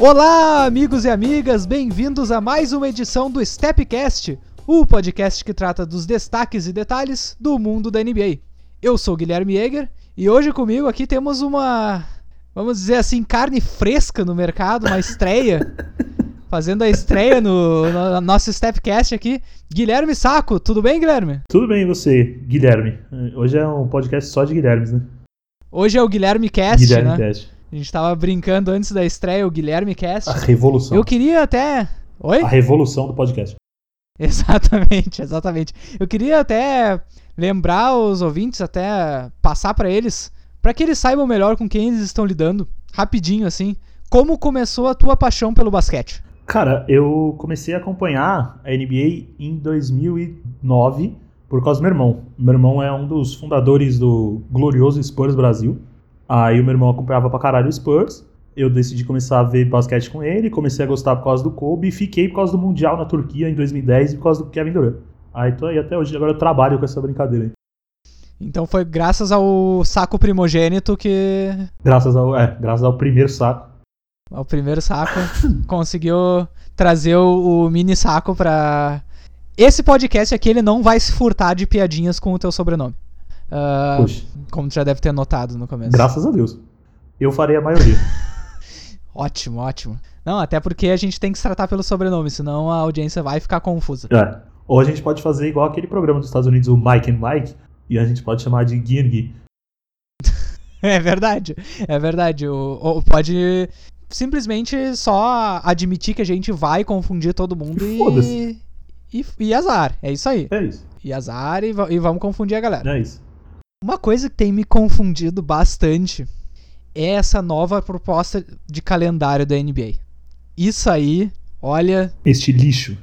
Olá, amigos e amigas, bem-vindos a mais uma edição do Stepcast, o podcast que trata dos destaques e detalhes do mundo da NBA. Eu sou o Guilherme Yeager e hoje comigo aqui temos uma, vamos dizer assim, carne fresca no mercado, uma estreia. Fazendo a estreia no, no nosso Stepcast aqui, Guilherme Saco. Tudo bem, Guilherme? Tudo bem, e você, Guilherme? Hoje é um podcast só de Guilhermes, né? Hoje é o Guilherme Cast, Guilherme né? Cast. A gente tava brincando antes da estreia, o Guilherme Cast. A revolução. Eu queria até. Oi? A revolução do podcast. Exatamente, exatamente. Eu queria até lembrar os ouvintes, até passar pra eles, pra que eles saibam melhor com quem eles estão lidando, rapidinho assim, como começou a tua paixão pelo basquete. Cara, eu comecei a acompanhar a NBA em 2009 por causa do meu irmão. Meu irmão é um dos fundadores do glorioso Spurs Brasil. Aí o meu irmão acompanhava pra caralho o Spurs. Eu decidi começar a ver basquete com ele, comecei a gostar por causa do Kobe e fiquei por causa do Mundial na Turquia em 2010 e por causa do Kevin Durant. Aí tô aí até hoje, agora eu trabalho com essa brincadeira aí. Então foi graças ao saco primogênito que. Graças ao, é, graças ao primeiro saco. Ao primeiro saco, conseguiu trazer o, o mini saco pra. Esse podcast aqui ele não vai se furtar de piadinhas com o teu sobrenome. Puxa, como tu já deve ter notado no começo. graças a Deus. Eu farei a maioria. Ótimo, ótimo. Não, até porque a gente tem que se tratar pelo sobrenome, senão a audiência vai ficar confusa. É. Ou a gente pode fazer igual aquele programa dos Estados Unidos, o Mike and Mike, e a gente pode chamar de Gui É verdade, é verdade. O, o- pode simplesmente só admitir que a gente vai confundir todo mundo E e. E, e azar, é isso aí. É isso. E azar e, e vamos confundir a galera. É isso. Uma coisa que tem me confundido bastante é essa nova proposta de calendário da NBA. Isso aí, olha, Este lixo.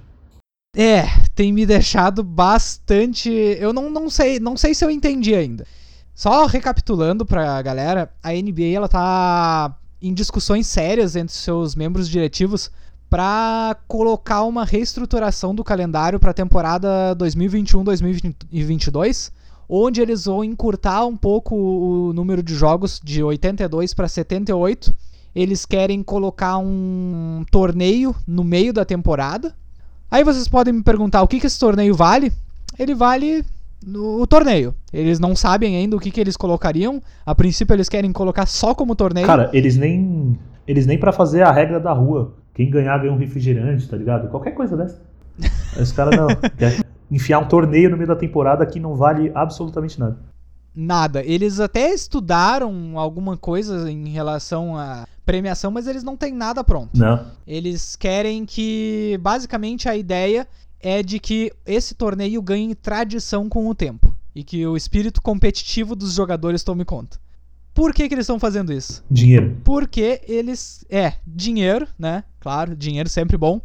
É, tem me deixado bastante. Eu não, não sei, não sei se eu entendi ainda. Só recapitulando pra galera, a NBA ela tá em discussões sérias entre seus membros diretivos pra colocar uma reestruturação do calendário pra temporada 2021-2022, onde eles vão encurtar um pouco o número de jogos de 82 para 78. Eles querem colocar um torneio no meio da temporada. Aí vocês podem me perguntar o que, que esse torneio vale. Ele vale no o torneio. Eles não sabem ainda o que, que eles colocariam. A princípio eles querem colocar só como torneio. Cara, eles nem. Eles nem pra fazer a regra da rua. Quem ganhar ganha um refrigerante, tá ligado? Qualquer coisa dessa. Esse cara não. Enfiar um torneio no meio da temporada que não vale absolutamente nada. Nada. Eles até estudaram alguma coisa em relação à premiação, mas eles não têm nada pronto. Não. Eles querem que, basicamente, a ideia é de que esse torneio ganhe tradição com o tempo e que o espírito competitivo dos jogadores tome conta. Por que, que eles estão fazendo isso? Dinheiro. Porque eles. É, dinheiro, né? Claro, dinheiro sempre bom.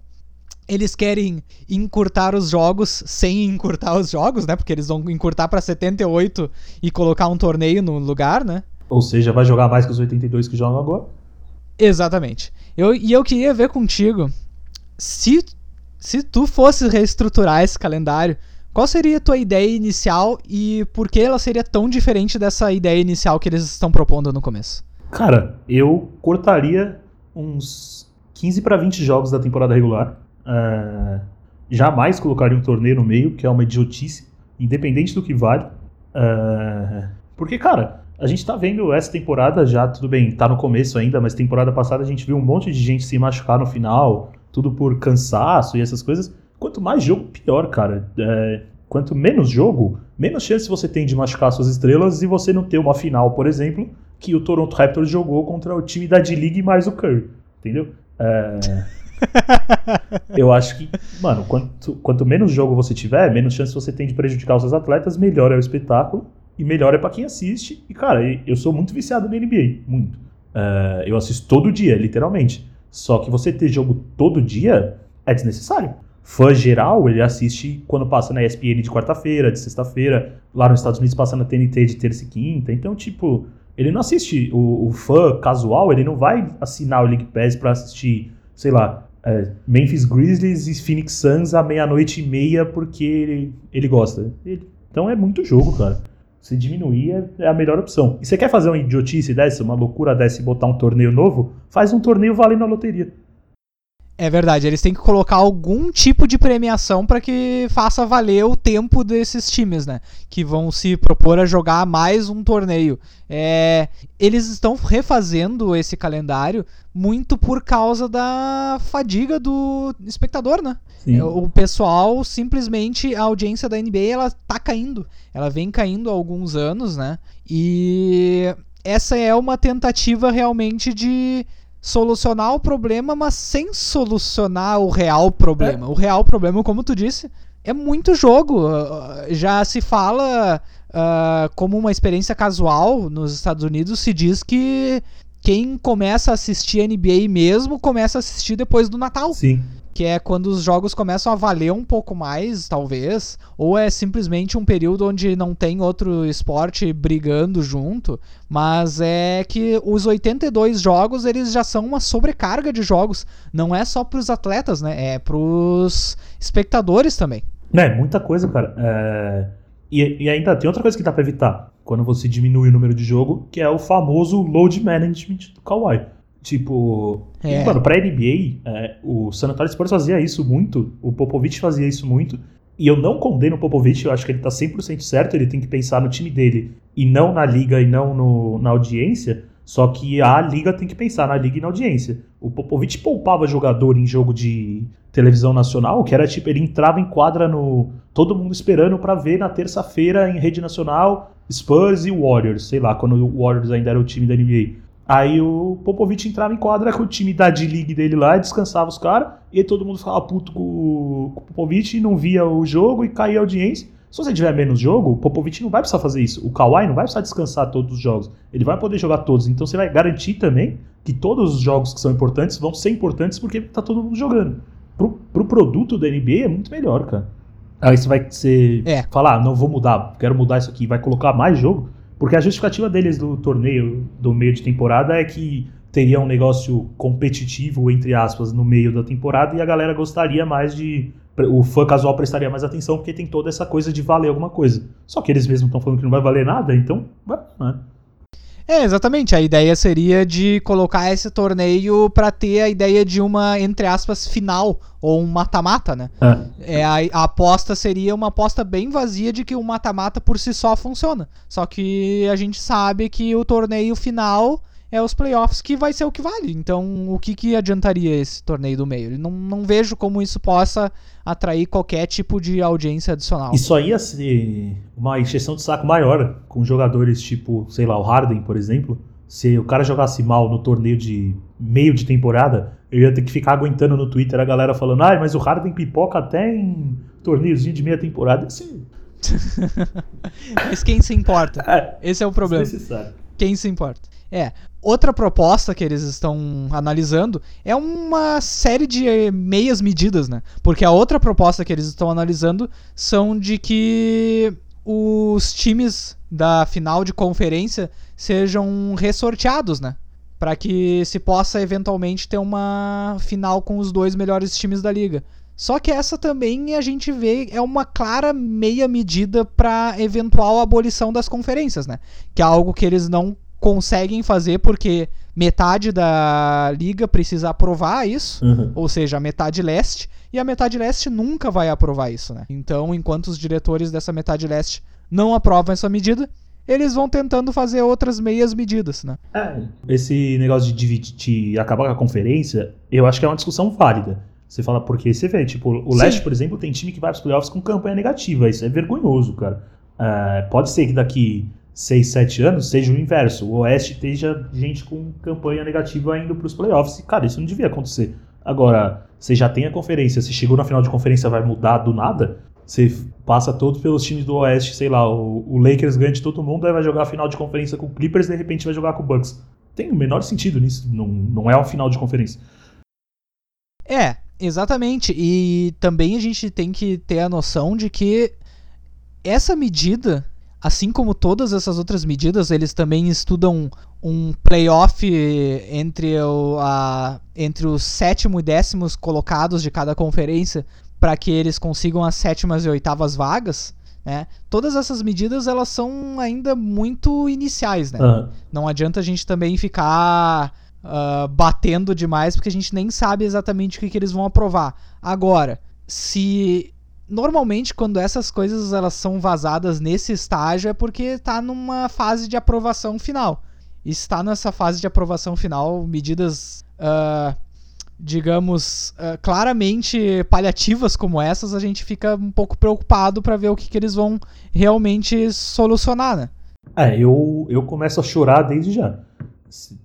Eles querem encurtar os jogos sem encurtar os jogos, né? Porque eles vão encurtar pra 78 e colocar um torneio no lugar, né? Ou seja, vai jogar mais que os 82 que jogam agora. Exatamente. Eu, e eu queria ver contigo se, se tu fosse reestruturar esse calendário, qual seria a tua ideia inicial e por que ela seria tão diferente dessa ideia inicial que eles estão propondo no começo? Cara, eu cortaria uns 15 para 20 jogos da temporada regular. É, jamais colocaria um torneio no meio, que é uma idiotice, independente do que vale. É, porque, cara, a gente tá vendo essa temporada já, tudo bem, tá no começo ainda, mas temporada passada a gente viu um monte de gente se machucar no final, tudo por cansaço e essas coisas. Quanto mais jogo, pior, cara. É, quanto menos jogo, menos chance você tem de machucar suas estrelas e você não ter uma final, por exemplo, que o Toronto Raptors jogou contra o time da D-League mais o Curry, entendeu? É, eu acho que, mano, quanto, quanto menos jogo você tiver, menos chance você tem de prejudicar os seus atletas, melhor é o espetáculo e melhor é pra quem assiste. E, cara, eu sou muito viciado na NBA, muito. É, eu assisto todo dia, literalmente. Só que você ter jogo todo dia é desnecessário. Fã geral, ele assiste quando passa na ESPN de quarta-feira, de sexta-feira. Lá nos Estados Unidos passa na TNT de terça e quinta. Então, tipo, ele não assiste. O, o fã casual, ele não vai assinar o League Pass pra assistir, sei lá, é, Memphis Grizzlies e Phoenix Suns à meia-noite e meia porque ele, ele gosta. Ele- então é muito jogo, cara. Se diminuir é, é a melhor opção. E você quer fazer uma idiotice dessa, uma loucura dessa e botar um torneio novo? Faz um torneio valendo a loteria. É verdade, eles têm que colocar algum tipo de premiação para que faça valer o tempo desses times, né? Que vão se propor a jogar mais um torneio. É, eles estão refazendo esse calendário muito por causa da fadiga do espectador, né? Sim. É, o pessoal simplesmente a audiência da NBA ela tá caindo, ela vem caindo há alguns anos, né? E essa é uma tentativa realmente de solucionar o problema, mas sem solucionar o real problema. É. O real problema, como tu disse, é muito jogo. Já se fala uh, como uma experiência casual nos Estados Unidos, se diz que quem começa a assistir NBA mesmo começa a assistir depois do Natal. Sim que é quando os jogos começam a valer um pouco mais, talvez, ou é simplesmente um período onde não tem outro esporte brigando junto, mas é que os 82 jogos, eles já são uma sobrecarga de jogos, não é só para os atletas, né? É para os espectadores também. É, muita coisa, cara. É... E, e, ainda tem outra coisa que dá para evitar quando você diminui o número de jogo, que é o famoso load management do Kawhi. Tipo, é. mano, pra NBA, é, o San Antonio Spurs fazia isso muito, o Popovich fazia isso muito, e eu não condeno o Popovich, eu acho que ele tá 100% certo, ele tem que pensar no time dele, e não na liga e não no, na audiência, só que a liga tem que pensar na liga e na audiência. O Popovich poupava jogador em jogo de televisão nacional, que era tipo, ele entrava em quadra no. todo mundo esperando para ver na terça-feira em rede nacional Spurs e Warriors, sei lá, quando o Warriors ainda era o time da NBA. Aí o Popovich entrava em quadra com o time da D-League dele lá, descansava os caras, e todo mundo ficava puto com, com o Popovich, não via o jogo e caía a audiência. Se você tiver menos jogo, o Popovich não vai precisar fazer isso. O Kawhi não vai precisar descansar todos os jogos. Ele vai poder jogar todos. Então você vai garantir também que todos os jogos que são importantes vão ser importantes porque tá todo mundo jogando. Pro, pro produto da NBA é muito melhor, cara. Aí você vai ser, é. falar, ah, não vou mudar, quero mudar isso aqui, vai colocar mais jogo. Porque a justificativa deles do torneio do meio de temporada é que teria um negócio competitivo, entre aspas, no meio da temporada e a galera gostaria mais de. O fã casual prestaria mais atenção porque tem toda essa coisa de valer alguma coisa. Só que eles mesmos estão falando que não vai valer nada, então. Né? É, exatamente. A ideia seria de colocar esse torneio para ter a ideia de uma, entre aspas, final ou um mata-mata, né? É. é a, a, aposta seria uma aposta bem vazia de que o mata-mata por si só funciona. Só que a gente sabe que o torneio final é os playoffs que vai ser o que vale. Então, o que, que adiantaria esse torneio do meio? Não, não vejo como isso possa atrair qualquer tipo de audiência adicional. Isso aí ia ser uma encheção de saco maior com jogadores tipo, sei lá, o Harden, por exemplo. Se o cara jogasse mal no torneio de meio de temporada, eu ia ter que ficar aguentando no Twitter a galera falando: ah, mas o Harden pipoca até em torneiozinho de meia temporada. Esse... mas quem se importa? É, Esse é o problema. Quem se importa? É. Outra proposta que eles estão analisando é uma série de meias medidas, né? Porque a outra proposta que eles estão analisando são de que os times da final de conferência sejam ressorteados, né? Para que se possa eventualmente ter uma final com os dois melhores times da liga. Só que essa também a gente vê é uma clara meia medida para eventual abolição das conferências, né? Que é algo que eles não conseguem fazer porque metade da liga precisa aprovar isso, uhum. ou seja, a metade leste, e a metade leste nunca vai aprovar isso, né? Então, enquanto os diretores dessa metade leste não aprovam essa medida, eles vão tentando fazer outras meias medidas, né? É, esse negócio de, dividir, de acabar com a conferência, eu acho que é uma discussão válida. Você fala porque você vê, tipo, o Leste, por exemplo, tem time que vai para os playoffs com campanha negativa. Isso é vergonhoso, cara. É, pode ser que daqui 6, 7 anos seja o inverso. O Oeste esteja gente com campanha negativa indo para os playoffs. E, cara, isso não devia acontecer. Agora, você já tem a conferência, se chegou na final de conferência vai mudar do nada, você passa todos pelos times do Oeste, sei lá, o, o Lakers ganha de todo mundo, aí vai jogar a final de conferência com o Clippers e de repente vai jogar com o Bucks. Tem o menor sentido nisso, não, não é uma final de conferência. É, exatamente. E também a gente tem que ter a noção de que essa medida assim como todas essas outras medidas, eles também estudam um playoff entre, o, a, entre os sétimo e décimos colocados de cada conferência para que eles consigam as sétimas e oitavas vagas. né? Todas essas medidas elas são ainda muito iniciais, né? Aham. Não adianta a gente também ficar ah, batendo demais porque a gente nem sabe exatamente o que, que eles vão aprovar. Agora, se normalmente quando essas coisas elas são vazadas nesse estágio é porque está numa fase de aprovação final. Está nessa fase de aprovação final, medidas ah, digamos, ah, claramente paliativas como essas, a gente fica um pouco preocupado para ver o que, que eles vão realmente solucionar, né? É, eu, eu começo a chorar desde já.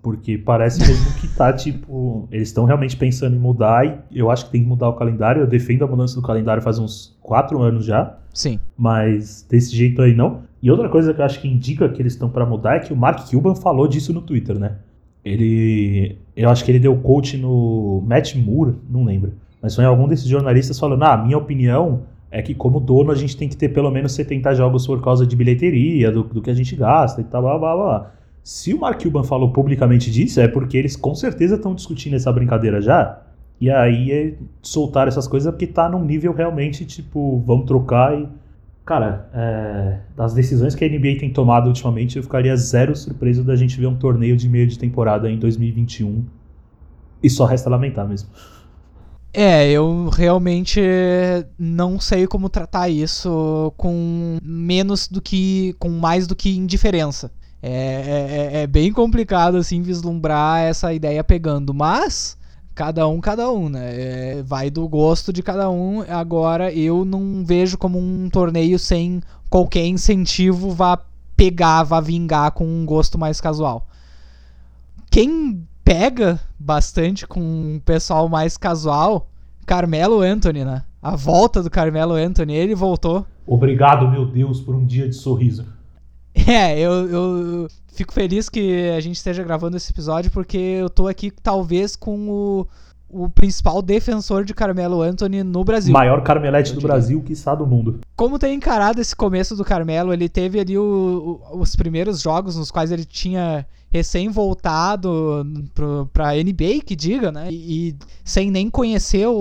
Porque parece mesmo que tá, tipo, eles estão realmente pensando em mudar e eu acho que tem que mudar o calendário. Eu defendo a mudança do calendário faz uns quatro anos já, Sim. mas desse jeito aí não. E outra coisa que eu acho que indica que eles estão pra mudar é que o Mark Cuban falou disso no Twitter, né? Ele. Eu acho que ele deu coach no Matt Moore, não lembro. Mas foi algum desses jornalistas falando: ah, minha opinião é que, como dono, a gente tem que ter pelo menos 70 jogos por causa de bilheteria, do, do que a gente gasta e tal, blá blá blá. Se o Mark Cuban falou publicamente disso, é porque eles com certeza estão discutindo essa brincadeira já. E aí é, soltaram essas coisas porque tá num nível realmente tipo, vamos trocar e. Cara, é, das decisões que a NBA tem tomado ultimamente, eu ficaria zero surpreso da gente ver um torneio de meio de temporada em 2021. E só resta lamentar mesmo. É, eu realmente não sei como tratar isso com menos do que. com mais do que indiferença. É, é, é bem complicado, assim, vislumbrar essa ideia pegando, mas. Cada um, cada um, né? É, vai do gosto de cada um. Agora, eu não vejo como um torneio sem qualquer incentivo vá pegar, vá vingar com um gosto mais casual. Quem pega bastante com o pessoal mais casual, Carmelo Anthony, né? A volta do Carmelo Anthony, ele voltou. Obrigado, meu Deus, por um dia de sorriso. É, eu, eu fico feliz que a gente esteja gravando esse episódio porque eu tô aqui talvez com o, o principal defensor de Carmelo Anthony no Brasil. Maior Carmelete do. Brasil, quiçá do mundo. Como tem encarado esse começo do Carmelo, ele teve ali o- o- os primeiros jogos nos quais ele tinha recém voltado pro, pra NBA, que diga, né? E, e sem nem conhecer o,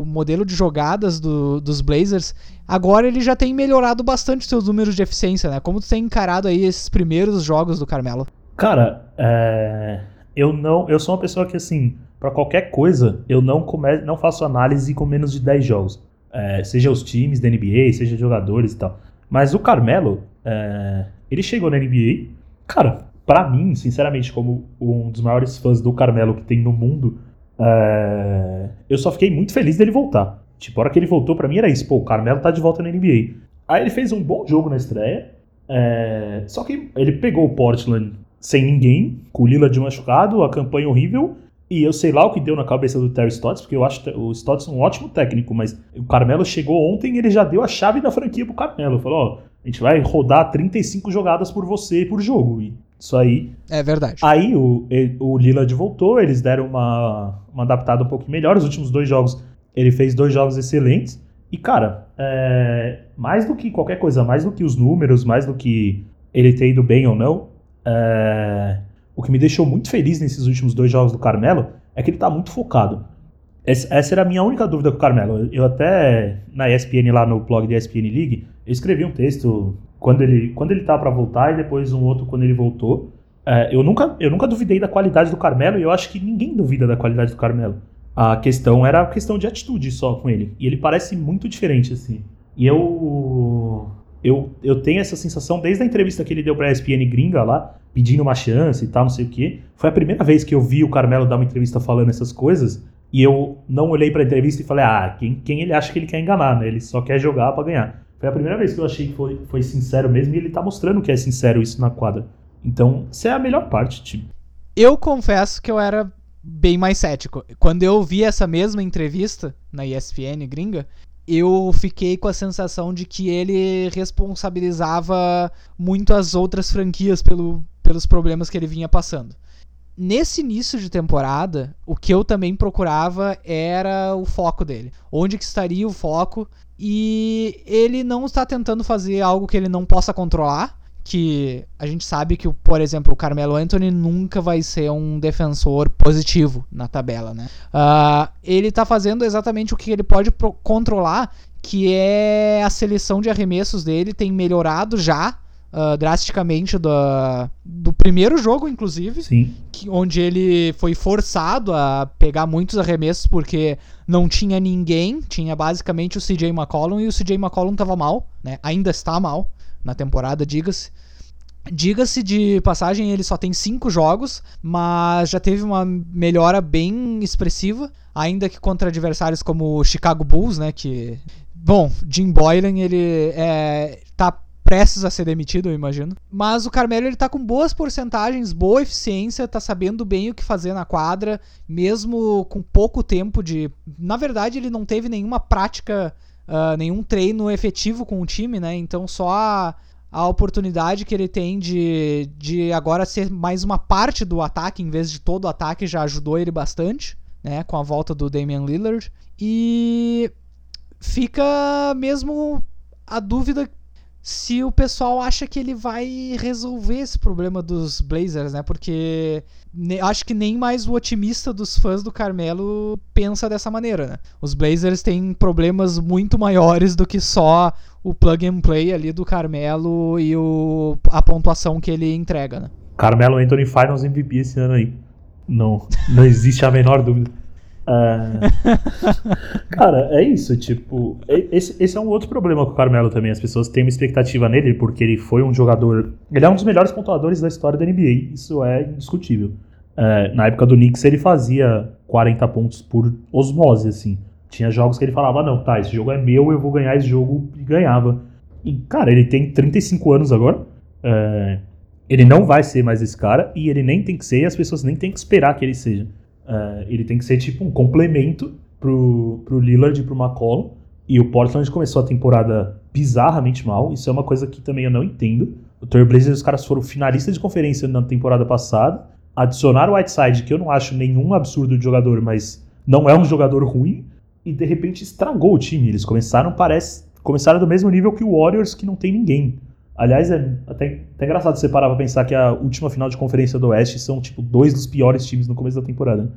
o- modelo de jogadas do- dos Blazers. Agora ele já tem melhorado bastante seus números de eficiência, né? Como tu tem encarado aí esses primeiros jogos do Carmelo? Cara, é, eu não, eu sou uma pessoa que assim, pra qualquer coisa, eu não come, não faço análise com menos de 10 jogos. É, seja os times da NBA, seja jogadores e tal. Mas o Carmelo, é, ele chegou na NBA, cara, pra mim, sinceramente, como um dos maiores fãs do Carmelo que tem no mundo, é, eu só fiquei muito feliz dele voltar. Tipo, a hora que ele voltou, pra mim era isso, pô, o Carmelo tá de volta na NBA. Aí ele fez um bom jogo na estreia, é, só que ele pegou o Portland sem ninguém, com o Lillard machucado, a campanha horrível, e eu sei lá o que deu na cabeça do Terry Stotts, porque eu acho o Stotts um ótimo técnico, mas o Carmelo chegou ontem e ele já deu a chave da franquia pro Carmelo. Falou, ó, a gente vai rodar 35 jogadas por você por jogo. E isso aí. É verdade. Aí o, o Lillard voltou, eles deram uma, uma adaptada um pouco melhor. Os últimos dois jogos, ele fez dois jogos excelentes. E, cara, é, mais do que qualquer coisa, mais do que os números, mais do que ele ter ido bem ou não, é, o que me deixou muito feliz nesses últimos dois jogos do Carmelo é que ele tá muito focado. Essa, era a minha única dúvida com o Carmelo. Eu até, na ESPN, lá no blog da ESPN League, eu escrevi um texto quando ele, quando ele tava pra voltar e depois um outro quando ele voltou. É, eu, nunca, eu nunca duvidei da qualidade do Carmelo e eu acho que ninguém duvida da qualidade do Carmelo. A questão era a questão de atitude só com ele. E ele parece muito diferente, assim. E eu. Eu, eu tenho essa sensação desde a entrevista que ele deu pra ESPN gringa lá, pedindo uma chance e tal, não sei o quê. Foi a primeira vez que eu vi o Carmelo dar uma entrevista falando essas coisas. E eu não olhei pra entrevista e falei, ah, quem, quem ele acha que ele quer enganar, né? Ele só quer jogar pra ganhar. Foi a primeira vez que eu achei que foi, foi sincero mesmo, e ele tá mostrando que é sincero isso na quadra. Então, isso é a melhor parte, tipo. Eu confesso que eu era bem mais cético. Quando eu vi essa mesma entrevista na ESPN gringa, eu fiquei com a sensação de que ele responsabilizava muito as outras franquias pelo, pelos problemas que ele vinha passando. Nesse início de temporada, o que eu também procurava era o foco dele. Onde que estaria o foco? E ele não está tentando fazer algo que ele não possa controlar, que a gente sabe que, por exemplo, o Carmelo Anthony nunca vai ser um defensor positivo na tabela, né? Uh, ele tá fazendo exatamente o que ele pode controlar, que é a seleção de arremessos dele tem melhorado já uh, drasticamente do, do primeiro jogo, inclusive. Sim. Que, onde ele foi forçado a pegar muitos arremessos porque não tinha ninguém. Tinha basicamente o CJ McCollum e o CJ McCollum tava mal, né? Ainda está mal na temporada, diga-se. Diga-se de passagem, ele só tem cinco jogos, mas já teve uma melhora bem expressiva, ainda que contra adversários como o Chicago Bulls, né? Que, bom, Jim Boylan ele é, tá prestes a ser demitido, eu imagino. Mas o Carmelo ele tá com boas porcentagens, boa eficiência, tá sabendo bem o que fazer na quadra, mesmo com pouco tempo de. Na verdade, ele não teve nenhuma prática, uh, nenhum treino efetivo com o time, né? Então só a, a oportunidade que ele tem de, de agora ser mais uma parte do ataque em vez de todo o ataque já ajudou ele bastante, né? Com a volta do Damian Lillard. E fica mesmo a dúvida se o pessoal acha que ele vai resolver esse problema dos Blazers, né? Porque acho que nem mais o otimista dos fãs do Carmelo pensa dessa maneira, né? Os Blazers têm problemas muito maiores do que só o plug and play ali do Carmelo e o, a pontuação que ele entrega, né? Carmelo Anthony Finals MVP esse ano aí. Não, não existe a menor dúvida. É... Cara, é isso, tipo, esse, esse é um outro problema com o Carmelo também. As pessoas têm uma expectativa nele porque ele foi um jogador. Ele é um dos melhores pontuadores da história da NBA, isso é indiscutível. É, na época do Knicks ele fazia 40 pontos por osmose, assim. Tinha jogos que ele falava: não, tá, esse jogo é meu, eu vou ganhar esse jogo, e ganhava. E, cara, ele tem 35 anos agora. É, ele não vai ser mais esse cara, e ele nem tem que ser, e as pessoas nem têm que esperar que ele seja. Uh, ele tem que ser tipo um complemento pro, pro Lillard e pro McCollum. E o Portland começou a temporada bizarramente mal. Isso é uma coisa que também eu não entendo. O Trailblazers, os caras foram finalistas de conferência na temporada passada. Adicionaram o Whiteside, que eu não acho nenhum absurdo de jogador, mas não é um jogador ruim. E de repente estragou o time. Eles começaram, parece, começaram do mesmo nível que o Warriors, que não tem ninguém. Aliás, é até, até engraçado você parar pra pensar que a última final de conferência do Oeste são, tipo, dois dos piores times no começo da temporada.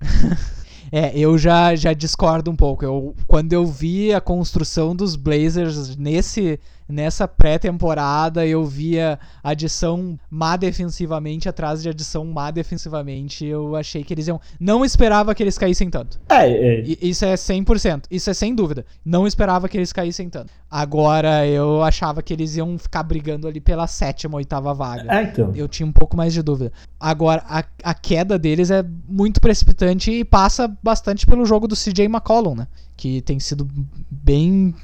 É, eu já, já discordo um pouco. Eu, quando eu vi a construção dos Blazers nesse nessa pré-temporada eu via adição má defensivamente atrás de adição má defensivamente. Eu achei que eles iam. Não esperava que eles caíssem tanto. É, é. Isso é 100%. Isso é sem dúvida. Não esperava que eles caíssem tanto. Agora eu achava que eles iam ficar brigando ali pela sétima, oitava vaga. É, então. Eu tinha um pouco mais de dúvida. Agora, a, a queda deles é muito precipitante e passa bastante pelo jogo do CJ McCollum, né? Que tem sido bem.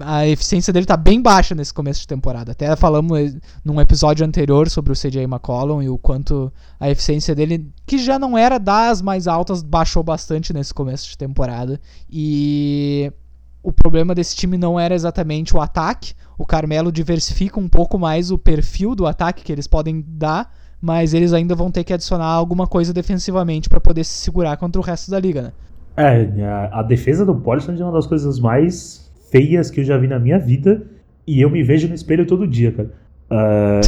A eficiência dele tá bem baixa nesse começo de temporada. Até falamos num episódio anterior sobre o CJ McCollum e o quanto a eficiência dele, que já não era das mais altas, baixou bastante nesse começo de temporada. E o problema desse time não era exatamente o ataque. O Carmelo diversifica um pouco mais o perfil do ataque que eles podem dar, mas eles ainda vão ter que adicionar alguma coisa defensivamente para poder se segurar contra o resto da liga, né? É, a, a, defesa do Portland é uma das coisas mais feias que eu já vi na minha vida. E eu me vejo no espelho todo dia, cara. Uh,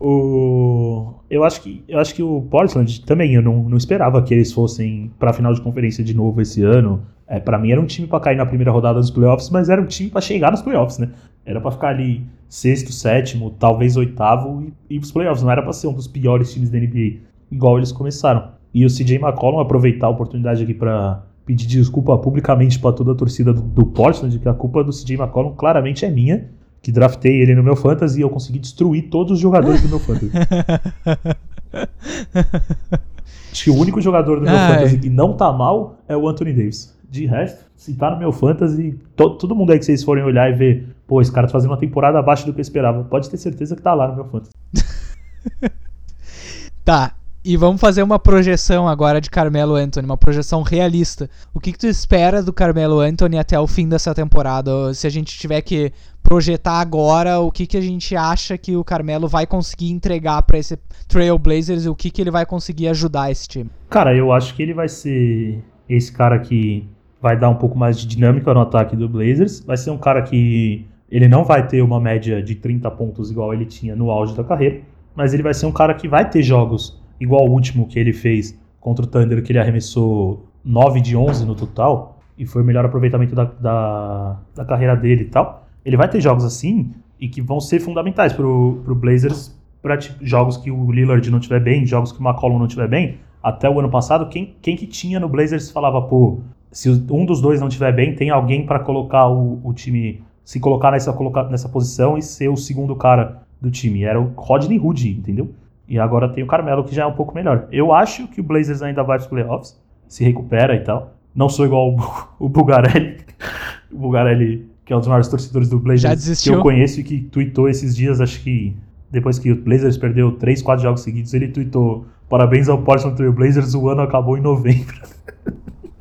o, eu, acho que, eu acho que o Portland também, eu não, não esperava que eles fossem pra final de conferência de novo esse ano. É, para mim era um time para cair na primeira rodada dos playoffs, mas era um time para chegar nos playoffs, né? Era para ficar ali sexto, sétimo, talvez oitavo e ir pros playoffs. Não era para ser um dos piores times da NBA, igual eles começaram. E o CJ McCollum aproveitar a oportunidade aqui para pedir desculpa publicamente para toda a torcida do, do Portland, que a culpa do CJ McCollum claramente é minha, que draftei ele no meu fantasy e eu consegui destruir todos os jogadores do meu fantasy. Acho que o único jogador do meu Ai. fantasy que não tá mal é o Anthony Davis. De resto, se tá no meu fantasy, to, todo mundo aí que vocês forem olhar e ver, pô, esse cara tá fazendo uma temporada abaixo do que eu esperava, pode ter certeza que tá lá no meu fantasy. tá, e vamos fazer uma projeção agora de Carmelo Anthony, uma projeção realista. O que, que tu espera do Carmelo Anthony até o fim dessa temporada? Se a gente tiver que projetar agora, o que, que a gente acha que o Carmelo vai conseguir entregar para esse Trailblazers e o que, que ele vai conseguir ajudar esse time? Cara, eu acho que ele vai ser esse cara que vai dar um pouco mais de dinâmica no ataque do Blazers. Vai ser um cara que Ele não vai ter uma média de 30 pontos igual ele tinha no auge da carreira, mas ele vai ser um cara que vai ter jogos igual o último que ele fez contra o Thunder, que ele arremessou 9 de 11 no total, e foi o melhor aproveitamento da, da, da carreira dele e tal. Ele vai ter jogos assim e que vão ser fundamentais pro, pro Blazers para jogos que o Lillard não tiver bem, jogos que o McCollum não tiver bem. Até o ano passado, quem, quem que tinha no Blazers falava, pô, se um dos dois não tiver bem, tem alguém para colocar o, o, time, se colocar nessa, colocar nessa posição e ser o segundo cara do time. Era o Rodney Hood, entendeu? E agora tem o Carmelo, que já é um pouco melhor. Eu acho que o Blazers ainda vai para os playoffs, se recupera e tal. Não sou igual o, o Bugarelli. o Bugarelli, que é um dos maiores torcedores do Blazers que eu conheço e que tweetou esses dias, acho que depois que o Blazers perdeu 3, 4 jogos seguidos, ele tweetou parabéns ao Portland Trail Blazers, o ano acabou em novembro.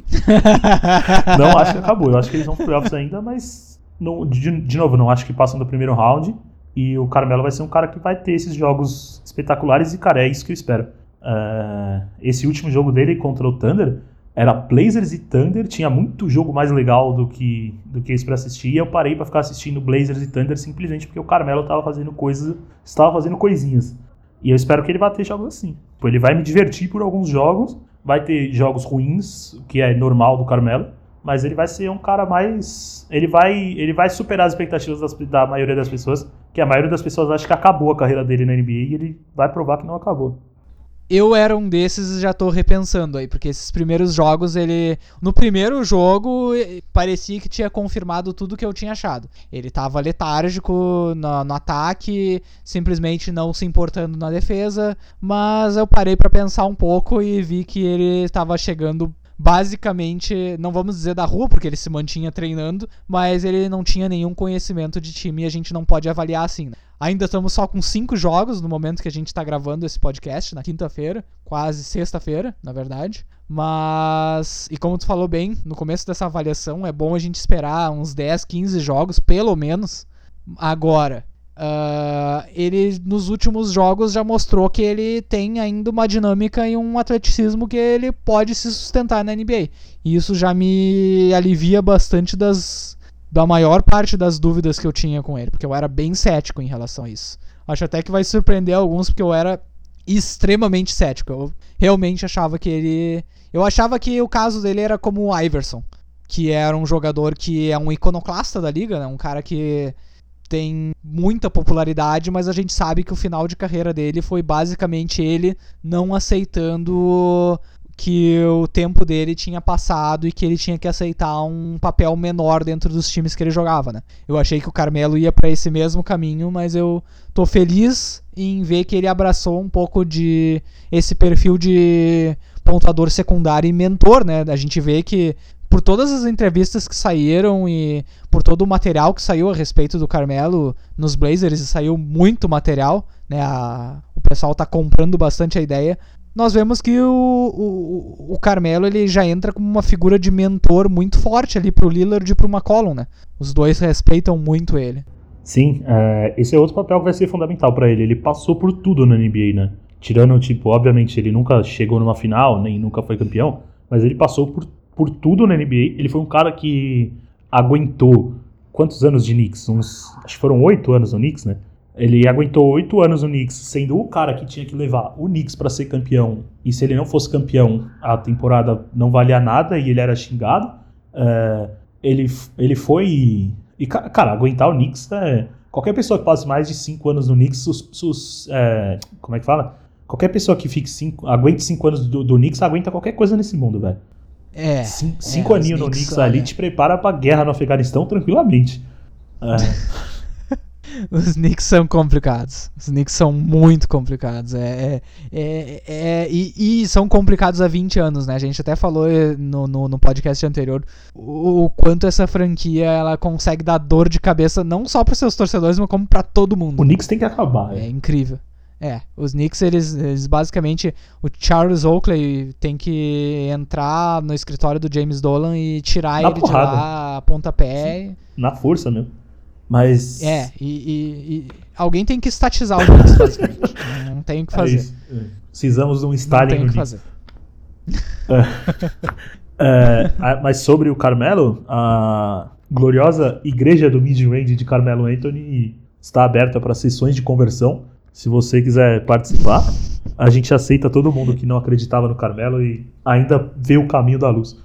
não acho que acabou, eu acho que eles vão pro playoffs ainda, mas não, de, de novo, não acho que passam do primeiro round. E o Carmelo vai ser um cara que vai ter esses jogos espetaculares e, cara, é isso que eu espero. Uh, esse último jogo dele contra o Thunder era Blazers e Thunder, tinha muito jogo mais legal do que, do que esse para assistir. E eu parei para ficar assistindo Blazers e Thunder simplesmente porque o Carmelo estava fazendo coisas, estava fazendo coisinhas. E eu espero que ele vá ter jogos assim. Ele vai me divertir por alguns jogos, vai ter jogos ruins, que é normal do Carmelo, mas ele vai ser um cara mais. Ele vai, ele vai superar as expectativas das, da maioria das pessoas, que a maioria das pessoas acha que acabou a carreira dele na NBA e ele vai provar que não acabou eu era um desses e já tô repensando aí, porque esses primeiros jogos, ele. No primeiro jogo, parecia que tinha confirmado tudo que eu tinha achado. Ele tava letárgico no, no ataque, simplesmente não se importando na defesa, mas eu parei para pensar um pouco e vi que ele estava chegando basicamente, não vamos dizer da rua, porque ele se mantinha treinando, mas ele não tinha nenhum conhecimento de time e a gente não pode avaliar assim. Né? Ainda estamos só com cinco jogos no momento que a gente está gravando esse podcast, na quinta-feira, quase sexta-feira, na verdade. Mas, e como tu falou bem, no começo dessa avaliação é bom a gente esperar uns 10, 15 jogos, pelo menos. Agora, Uh, ele nos últimos jogos já mostrou que ele tem ainda uma dinâmica e um atleticismo que ele pode se sustentar na NBA. E isso já me alivia bastante das da maior parte das dúvidas que eu tinha com ele, porque eu era bem cético em relação a isso. Acho até que vai surpreender alguns porque eu era extremamente cético. Eu realmente achava que ele eu achava que o caso dele era como o Iverson, que era um jogador que é um iconoclasta da liga, né? Um cara que tem muita popularidade, mas a gente sabe que o final de carreira dele foi basicamente ele não aceitando que o tempo dele tinha passado e que ele tinha que aceitar um papel menor dentro dos times que ele jogava, né? Eu achei que o Carmelo ia para esse mesmo caminho, mas eu tô feliz em ver que ele abraçou um pouco de esse perfil de pontuador secundário e mentor, né? A gente vê que por todas as entrevistas que saíram e por todo o material que saiu a respeito do Carmelo nos Blazers, e saiu muito material, né? A, o pessoal está comprando bastante a ideia. Nós vemos que o, o, o, Carmelo ele já entra como uma figura de mentor muito forte ali pro Lillard e pro McCollum, né? Os dois respeitam muito ele. Sim, é, esse é outro papel que vai ser fundamental para ele. Ele passou por tudo na NBA, né? Tirando, tipo, obviamente, ele nunca chegou numa final, nem nunca foi campeão, mas ele passou por por tudo na NBA. Ele foi um cara que aguentou quantos anos de Knicks? Uns, acho que foram oito anos no Knicks, né? Ele aguentou oito anos no Knicks, sendo o cara que tinha que levar o Knicks para ser campeão. E se ele não fosse campeão, a temporada não valia nada e ele era xingado. É, ele, ele foi. E, cara, aguentar o Knicks é. Qualquer pessoa que passe mais de cinco anos no Knicks, sus, sus, é, como é que fala? Qualquer pessoa que fique cinco, aguente cinco anos do, do Knicks aguenta qualquer coisa nesse mundo, velho. É. Cinco, cinco é, aninhos no Knicks ali te prepara pra guerra no Afeganistão tranquilamente. É. Os Knicks são complicados. Os Knicks são muito complicados. É, é, é, é e, e, são complicados há 20 anos, né? A gente até falou no, no, no, podcast anterior o, o, quanto essa franquia ela consegue dar dor de cabeça não só para seus torcedores, mas como para todo mundo. O Knicks tem que acabar. É, é incrível. É, os Knicks, eles, eles, basicamente. O Charles Oakley tem que entrar no escritório do James Dolan e tirar Na ele porrada. de lá a pontapé. Sim. Na força mesmo. Mas. É, e, e, e, alguém tem que estatizar o Knicks, basicamente. Não tem o que é fazer. É Precisamos de um Stalin Não tem o que fazer. É. é, mas sobre o Carmelo, uh, gloriosa igreja do mid-range de Carmelo Anthony está aberta para sessões de conversão. Se você quiser participar, a gente aceita todo mundo que não acreditava no Carmelo e ainda vê o caminho da luz.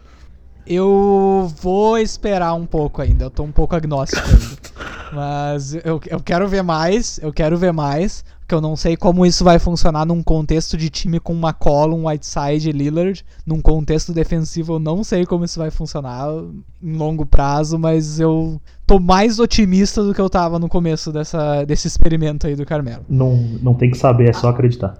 Eu vou esperar um pouco ainda, eu tô um pouco agnóstico ainda. Mas eu, eu quero ver mais, eu quero ver mais, porque eu não sei como isso vai funcionar num contexto de time com McCollum, Whiteside e Lillard. Num contexto defensivo, eu não sei como isso vai funcionar em longo prazo, mas eu tô mais otimista do que eu tava no começo dessa, desse experimento aí do Carmelo. Não, não tem que saber, é só acreditar.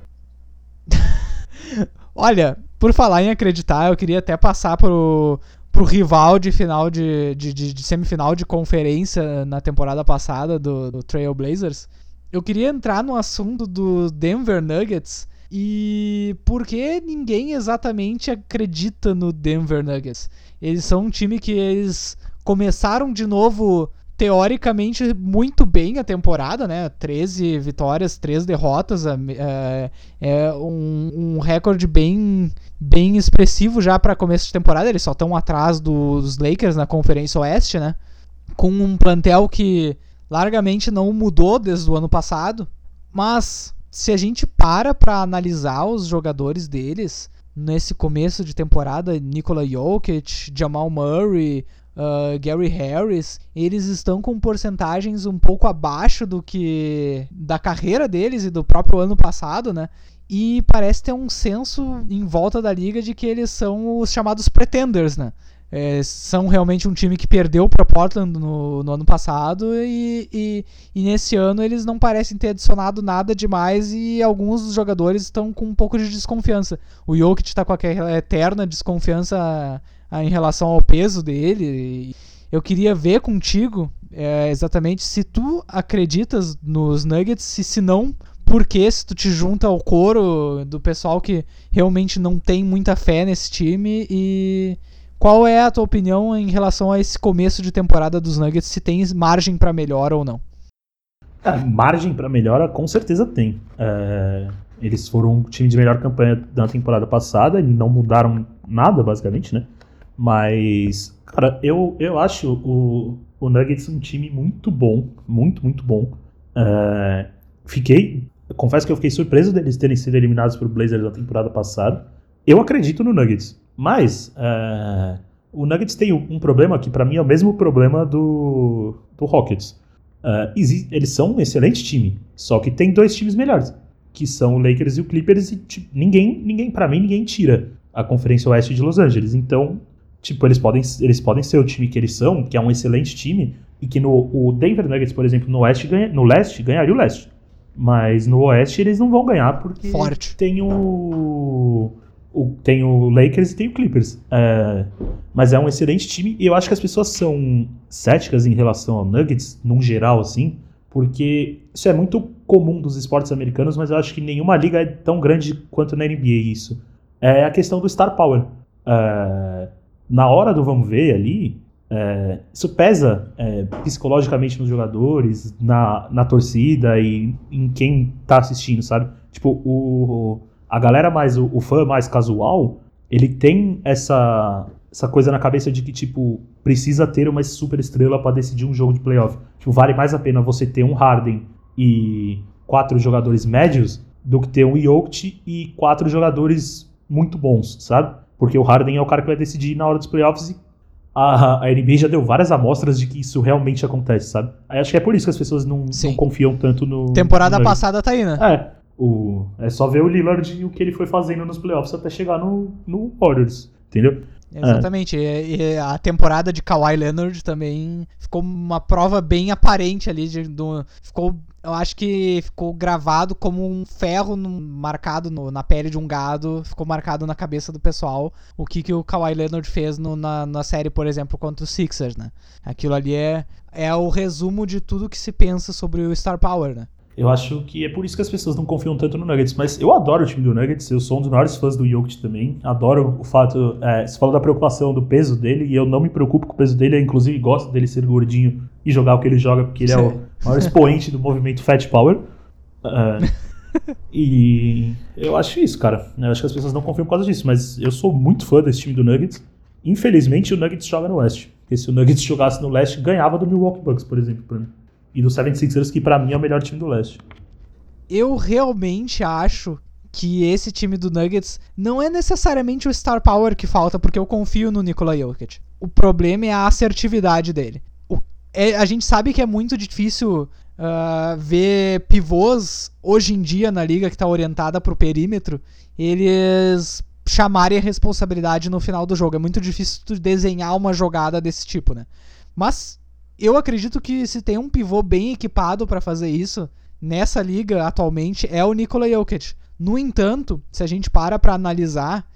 Olha, por falar em acreditar, eu queria até passar pro, pro rival de final de, de, de, de semifinal de conferência na temporada passada do, do Trail Blazers. Eu queria entrar no assunto do Denver Nuggets e por que ninguém exatamente acredita no Denver Nuggets. Eles são um time que eles começaram de novo teoricamente muito bem a temporada, né? 13 vitórias, 3 derrotas. É, é um, um recorde bem, bem expressivo já para começo de temporada. Eles só estão atrás dos Lakers na Conferência Oeste, né? Com um plantel que largamente não mudou desde o ano passado. Mas se a gente para para analisar os jogadores deles nesse começo de temporada, Nikola Jokic, Jamal Murray, uh, Gary Harris, eles estão com porcentagens um pouco abaixo do que da carreira deles e do próprio ano passado, né? E parece ter um senso em volta da liga de que eles são os chamados pretenders, né? É, são realmente um time que perdeu para Portland no, no, ano passado e, e, e, nesse ano eles não parecem ter adicionado nada demais e alguns dos jogadores estão com um pouco de desconfiança. O Jokic está com aquela eterna desconfiança em relação ao peso dele. Eu queria ver contigo é, exatamente se tu acreditas nos Nuggets, se, se não, por que se tu te junta ao coro do pessoal que realmente não tem muita fé nesse time e qual é a tua opinião em relação a esse começo de temporada dos Nuggets, se tem margem para melhora ou não? É, margem para melhora com certeza tem. É, eles foram um time de melhor campanha da temporada passada não mudaram nada, basicamente, né? Mas, cara, eu, eu acho o, o Nuggets um time muito bom. Muito, muito bom. É, fiquei. Confesso que eu fiquei surpreso deles terem sido eliminados por Blazers na temporada passada. Eu acredito no Nuggets. Mas é, o Nuggets tem um problema que para mim é o mesmo problema do, do Rockets. É, eles são um excelente time, só que tem dois times melhores, que são o Lakers e o Clippers, e tipo, ninguém, ninguém para mim, ninguém tira a Conferência Oeste de Los Angeles. Então, Tipo, eles podem, eles podem ser o time que eles são, que é um excelente time, e que no o Denver Nuggets, por exemplo, no oeste ganha, no leste ganharia o leste. Mas no oeste eles não vão ganhar porque Forte. tem o, o tem o Lakers e tem o Clippers. É, mas é um excelente time e eu acho que as pessoas são céticas em relação ao Nuggets, num geral assim, porque isso é muito comum dos esportes americanos, mas eu acho que nenhuma liga é tão grande quanto na NBA isso. É a questão do star power. É, na hora do vamos ver ali, é, isso pesa é, psicologicamente nos jogadores, na, na torcida e em quem tá assistindo, sabe? Tipo, o, a galera mais, o, o fã mais casual, ele tem essa, essa coisa na cabeça de que, tipo, precisa ter uma super estrela para decidir um jogo de playoff. Tipo, vale mais a pena você ter um Harden e quatro jogadores médios do que ter um Jokic e quatro jogadores muito bons, sabe? Porque o Harden é o cara que vai decidir na hora dos playoffs e a, a NBA já deu várias amostras de que isso realmente acontece, sabe? Aí acho que é por isso que as pessoas não, não confiam tanto no. Temporada no passada tá aí, né? É. O, é só ver o Lillard e o que ele foi fazendo nos playoffs até chegar no, no Warriors, entendeu? Exatamente. É. E, e, a temporada de Kawhi Leonard também ficou uma prova bem aparente ali. De, do, ficou, eu acho que ficou gravado como um ferro no, marcado no, na pele de um gado. Ficou marcado na cabeça do pessoal o que, que o Kawhi Leonard fez no, na, na série, por exemplo, contra os Sixers, né? Aquilo ali é, é o resumo de tudo que se pensa sobre o Star Power, né? Eu acho que é por isso que as pessoas não confiam tanto no Nuggets. Mas eu adoro o time do Nuggets, eu sou um dos maiores fãs do Jokic também. Adoro o fato. É, você falou da preocupação do peso dele, e eu não me preocupo com o peso dele. Eu, inclusive, gosto dele ser gordinho e jogar o que ele joga, porque ele Sim. é o maior expoente do movimento Fat Power. Uh, e eu acho isso, cara. Eu acho que as pessoas não confiam por causa disso, mas eu sou muito fã desse time do Nuggets. Infelizmente, o Nuggets joga no Oeste. Porque se o Nuggets jogasse no leste, ganhava do Milwaukee Bucks, por exemplo, pra mim. E do 76ers, que pra mim é o melhor time do leste. Eu realmente acho que esse time do Nuggets não é necessariamente o star power que falta, porque eu confio no Nikola Jokic. O problema é a assertividade dele. O, é, a gente sabe que é muito difícil uh, ver pivôs hoje em dia na liga que está orientada para o perímetro, eles chamarem a responsabilidade no final do jogo. É muito difícil desenhar uma jogada desse tipo, né? Mas eu acredito que se tem um pivô bem equipado para fazer isso nessa liga atualmente é o Nikola Jokic. No entanto, se a gente para para analisar,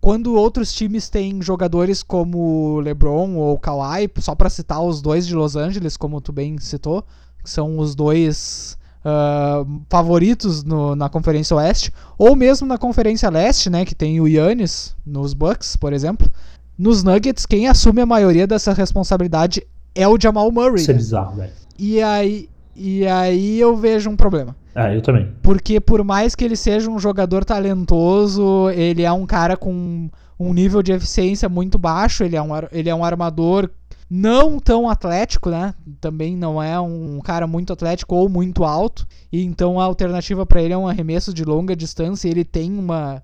quando outros times têm jogadores como LeBron ou Kawhi, só para citar os dois de Los Angeles, como tu bem citou, que são os dois uh, favoritos no, na Conferência Oeste, ou mesmo na Conferência Leste, né, que tem o Yannis nos Bucks, por exemplo. Nos Nuggets, quem assume a maioria dessa responsabilidade é o Jamal Murray. Isso é né? bizarro, velho. E aí, e aí eu vejo um problema. Ah, eu também. Porque por mais que ele seja um jogador talentoso, ele é um cara com um nível de eficiência muito baixo, ele é um, ele é um armador não tão atlético, né? Também não é um cara muito atlético ou muito alto, e então a alternativa para ele é um arremesso de longa distância, e ele tem uma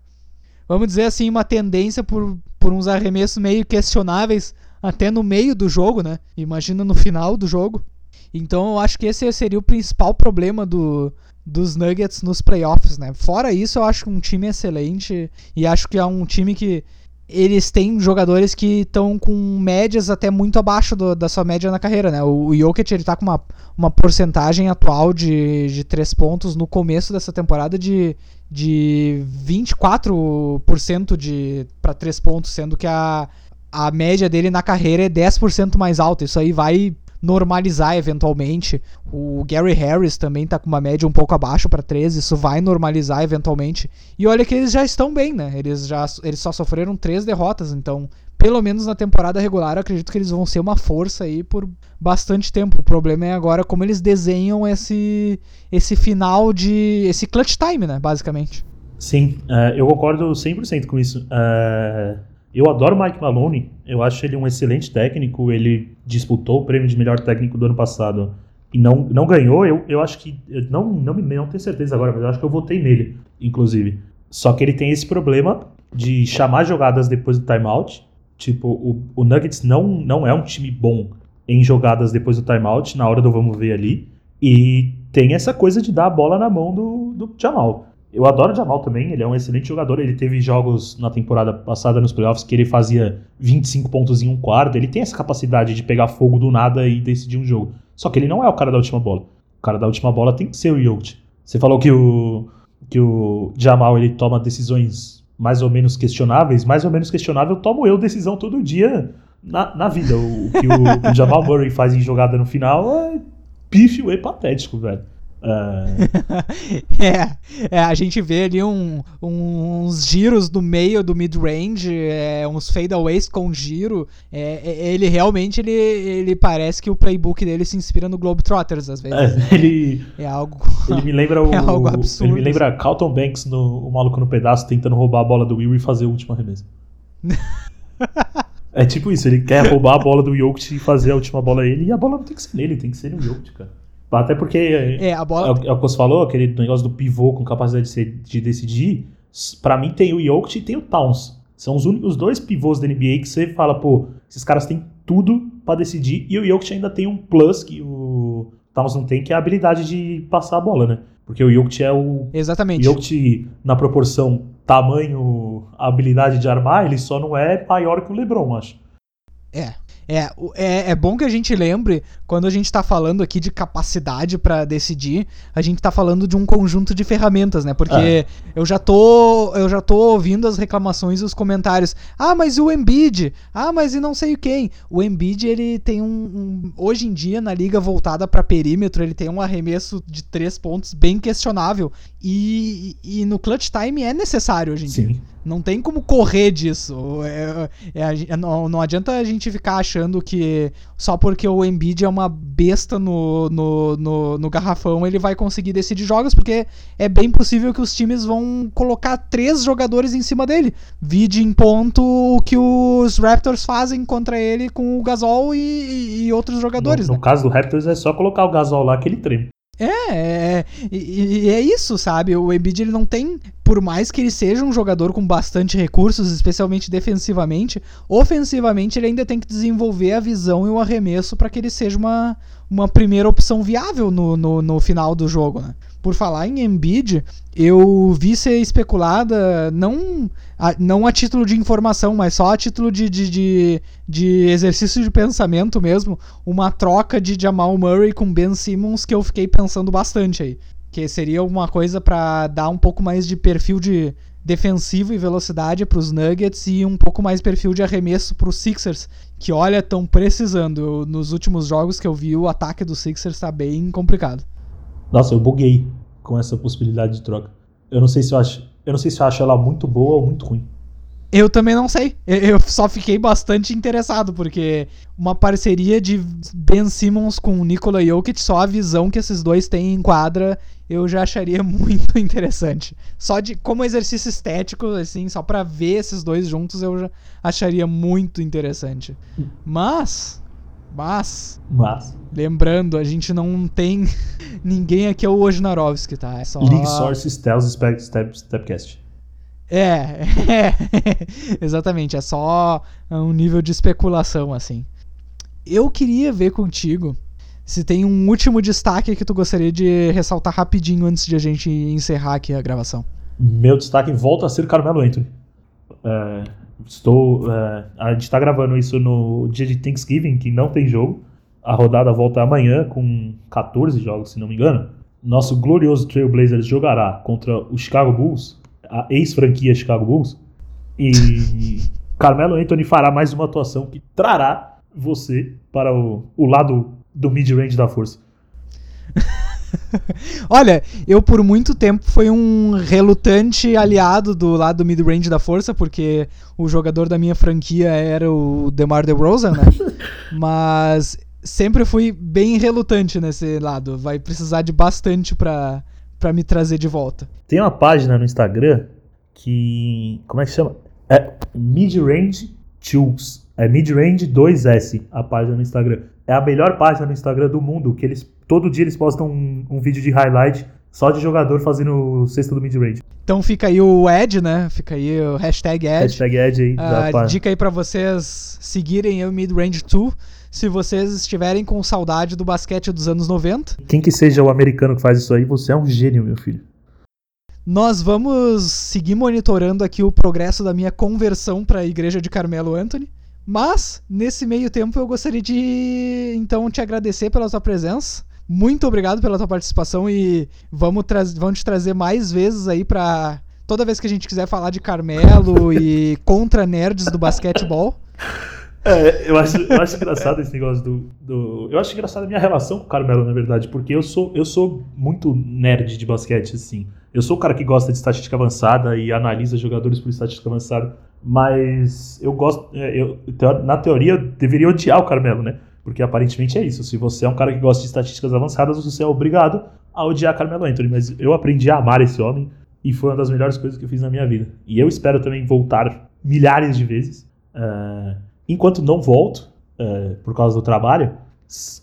vamos dizer assim, uma tendência por, por uns arremessos meio questionáveis até no meio do jogo, né? Imagina no final do jogo. Então eu acho que esse seria o principal problema do, dos Nuggets nos playoffs, né? Fora isso, eu acho um time excelente e acho que é um time que eles têm jogadores que estão com médias até muito abaixo do, da sua média na carreira, né? O, o Jokic ele tá com uma, uma porcentagem atual de, de 3 pontos no começo dessa temporada de, de 24% de para 3 pontos, sendo que a, a média dele na carreira é 10% mais alta. Isso aí vai normalizar eventualmente. O Gary Harris também tá com uma média um pouco abaixo para 13, isso vai normalizar eventualmente. E olha que eles já estão bem, né? Eles já eles só sofreram três derrotas, então pelo menos na temporada regular, acredito que eles vão ser uma força aí por bastante tempo. O problema é agora como eles desenham esse esse final de esse clutch time, né, basicamente. Sim, uh, eu concordo 100% com isso. Uh, eu adoro Mike Maloney, eu acho ele um excelente técnico. Ele disputou o prêmio de melhor técnico do ano passado e não, não ganhou. Eu, eu acho que. Eu não, não, não tenho certeza agora, mas eu acho que eu votei nele, inclusive. Só que ele tem esse problema de chamar jogadas depois do timeout. Tipo, o, o Nuggets não, não é um time bom em jogadas depois do timeout, na hora do vamos ver ali. E tem essa coisa de dar a bola na mão do, do Jamal. Eu adoro o Jamal também, ele é um excelente jogador. Ele teve jogos na temporada passada nos playoffs que ele fazia 25 pontos em um quarto. Ele tem essa capacidade de pegar fogo do nada e decidir um jogo. Só que ele não é o cara da última bola. O cara da última bola tem que ser o Jokic. Você falou que o, que o Jamal ele toma decisões mais ou menos questionáveis. Mais ou menos questionável tomo eu decisão todo dia na, na vida. O, o que o, o Jamal Murray faz em jogada no final é pífio e patético, velho. Uh... é, é, a gente vê ali um, uns giros no meio do mid-range, é, uns fadeaways com giro. É, é, ele realmente ele, ele parece que o playbook dele se inspira no Globetrotters às vezes. É, né? ele, é algo. Ele me lembra o. é algo absurdo. Ele me lembra Carlton Banks no o maluco no pedaço tentando roubar a bola do Will e fazer o último arremesso. é tipo isso, ele quer roubar a bola do Jokic e fazer a última bola ele, e a bola não tem que ser nele, tem que ser no Jokic, cara. Até porque é, a bola... é, é o que você falou, aquele negócio do pivô com capacidade de, ser, de decidir. Para mim tem o Jokic e tem o Towns. São os únicos dois pivôs da NBA que você fala, pô, esses caras têm tudo para decidir. E o Jokic ainda tem um plus que o Towns não tem, que é a habilidade de passar a bola, né? Porque o Jokic é o. Exatamente. O Jokic, na proporção tamanho, habilidade de armar, ele só não é maior que o LeBron, acho. É, é, é, é bom que a gente lembre, quando a gente está falando aqui de capacidade para decidir, a gente está falando de um conjunto de ferramentas, né? Porque é. eu já tô eu já tô ouvindo as reclamações e os comentários. Ah, mas o Embiid. Ah, mas e não sei quem. O Embiid, ele tem um, um hoje em dia na liga voltada para perímetro, ele tem um arremesso de três pontos bem questionável e, e no clutch time é necessário hoje em Sim. dia. Não tem como correr disso. É, é, é, não, não, adianta a gente ficar achando que só porque o Embiid é uma besta no, no, no, no, garrafão ele vai conseguir decidir jogos, porque é bem possível que os times vão colocar três jogadores em cima dele. Vide em ponto o que os Raptors fazem contra ele com o Gasol e, e outros jogadores. No, né? no caso do Raptors é só colocar o Gasol lá que ele treme. É, é e, e, é isso, sabe? O Embiid ele não tem, por mais que ele seja um jogador com bastante recursos, especialmente defensivamente, ofensivamente ele ainda tem que desenvolver a visão e o arremesso para que ele seja uma, uma primeira opção viável no, no, no final do jogo, né? Por falar em Embiid, eu vi ser especulada, não a, não a título de informação, mas só a título de, de, de, de, exercício de pensamento mesmo, uma troca de Jamal Murray com Ben Simmons que eu fiquei pensando bastante aí. Que seria uma coisa para dar um pouco mais de perfil de defensivo e velocidade para os Nuggets e um pouco mais perfil de arremesso para os Sixers, que olha, estão precisando. Nos últimos jogos que eu vi, o ataque dos Sixers está bem complicado. Nossa, eu buguei com essa possibilidade de troca. Eu não sei se eu acho, eu não sei se eu acho ela muito boa ou muito ruim. Eu também não sei. Eu só fiquei bastante interessado, porque uma parceria de Ben Simmons com Nikola Jokic, só a visão que esses dois têm em quadra, eu já acharia muito interessante. Só de como exercício estético, assim, só para ver esses dois juntos, eu já acharia muito interessante. Mas mas, Mas. lembrando, a gente não tem ninguém aqui é o Wojnarowski, tá? É só... League Sources tells step, Stepcast. É, é, exatamente, é só um nível de especulação, assim. Eu queria ver contigo se tem um último destaque que tu gostaria de ressaltar rapidinho antes de a gente encerrar aqui a gravação. Meu destaque volta a ser Carmelo Anthony. É, Estou. Uh, a gente está gravando isso no dia de Thanksgiving, que não tem jogo. A rodada volta amanhã com 14 jogos, se não me engano. Nosso glorioso Trailblazers jogará contra o Chicago Bulls, a ex-franquia Chicago Bulls. E Carmelo Anthony fará mais uma atuação que trará você para o, o lado do mid-range da força. Olha, eu por muito tempo fui um relutante aliado do lado do mid-range da força, porque o jogador da minha franquia era o DeMar DeRozan, né? Mas sempre fui bem relutante nesse lado. Vai precisar de bastante pra, pra me trazer de volta. Tem uma página no Instagram que. Como é que chama? É Midrange Tools. É Midrange 2S, a página no Instagram. É a melhor página no Instagram do mundo, que eles todo dia eles postam um, um vídeo de highlight só de jogador fazendo cesta do mid-range. Então fica aí o Ed, né? Fica aí o hashtag Ed. Hashtag Ed aí. Uh, dica aí pra vocês seguirem o Mid-Range 2 se vocês estiverem com saudade do basquete dos anos 90. Quem que seja o americano que faz isso aí, você é um gênio, meu filho. Nós vamos seguir monitorando aqui o progresso da minha conversão para a igreja de Carmelo Anthony. Mas, nesse meio tempo, eu gostaria de então te agradecer pela sua presença muito obrigado pela tua participação e vamos, vamos te trazer mais vezes aí pra. Toda vez que a gente quiser falar de Carmelo e contra nerds do basquetebol. É, eu acho, eu acho engraçado esse negócio do, do. Eu acho engraçado a minha relação com o Carmelo, na verdade, porque eu sou, eu sou muito nerd de basquete, assim. Eu sou o cara que gosta de estatística avançada e analisa jogadores por estatística avançada, mas eu gosto. É, eu, na teoria, eu deveria odiar o Carmelo, né? Porque aparentemente é isso. Se você é um cara que gosta de estatísticas avançadas, você é obrigado a odiar Carmelo Anthony. Mas eu aprendi a amar esse homem e foi uma das melhores coisas que eu fiz na minha vida. E eu espero também voltar milhares de vezes. Uh, enquanto não volto, uh, por causa do trabalho,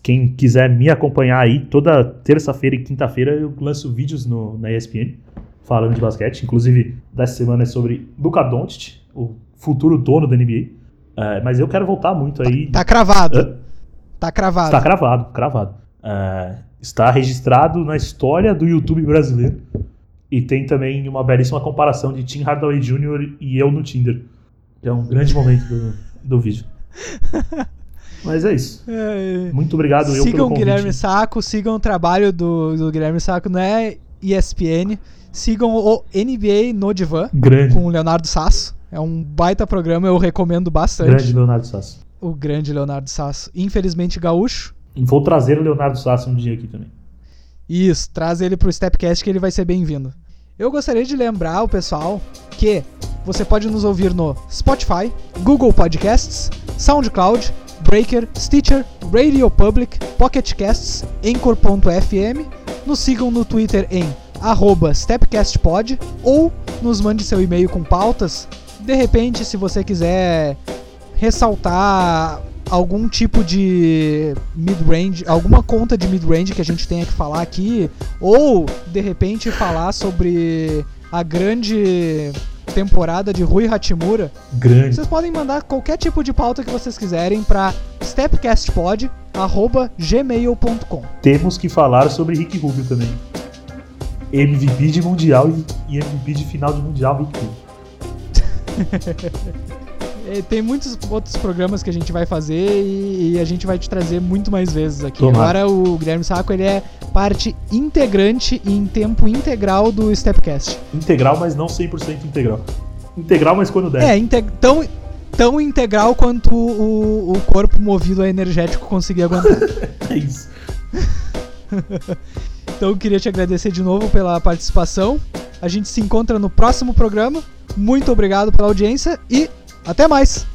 quem quiser me acompanhar aí, toda terça-feira e quinta-feira eu lanço vídeos no, na ESPN falando de basquete. Inclusive, dessa semana é sobre Luka Doncic, o futuro dono da NBA. Uh, eh, mas eu quero voltar muito aí. Tá, tá cravado. Tá cravado. Está cravado, cravado. Uh, está registrado na história do YouTube brasileiro. E tem também uma belíssima comparação de Tim Hardaway Jr. e eu no Tinder. Que é um grande momento do, do vídeo. Mas é isso. É, Muito obrigado eu Sigam o Guilherme Saco, sigam o trabalho do, do Guilherme Saco na é ESPN. Sigam o NBA no Divan Grande. com o Leonardo Sasso. É um baita programa, eu recomendo bastante. Grande Leonardo Sasso o grande Leonardo Sasso. Infelizmente gaúcho. Vou trazer o Leonardo Sasso um dia aqui também. Isso, traz ele pro Stepcast que ele vai ser bem-vindo. Eu gostaria de lembrar o pessoal que Você pode nos ouvir no Spotify, Google Podcasts, SoundCloud, Breaker, Stitcher, Radio Public, Pocket Casts, Anchor.fm. Nos sigam no Twitter em StepCastPod ou nos mande seu e-mail com pautas. De repente, se você quiser ressaltar algum tipo de mid-range, alguma conta de mid-range que a gente tenha que falar aqui, ou de repente falar sobre a grande temporada de Rui Hachimura, Grande. vocês podem mandar qualquer tipo de pauta que vocês quiserem para stepcastpod@gmail.com. Temos que falar sobre Rick Rubio também. MVP de Mundial e- e MVP de final de Mundial, Rick Rubio. É, Tem muitos outros programas que a gente vai fazer e, e a gente vai te trazer muito mais vezes aqui. Agora o Guilherme Saco ele é parte integrante e em tempo integral do Stepcast. Integral, mas não 100% integral. Integral, mas quando der. É, inte- tão, tão integral quanto o, o corpo movido a energético conseguir aguentar. É isso. então eu queria te agradecer de novo pela participação. A gente se encontra no próximo programa. Muito obrigado pela audiência e até mais!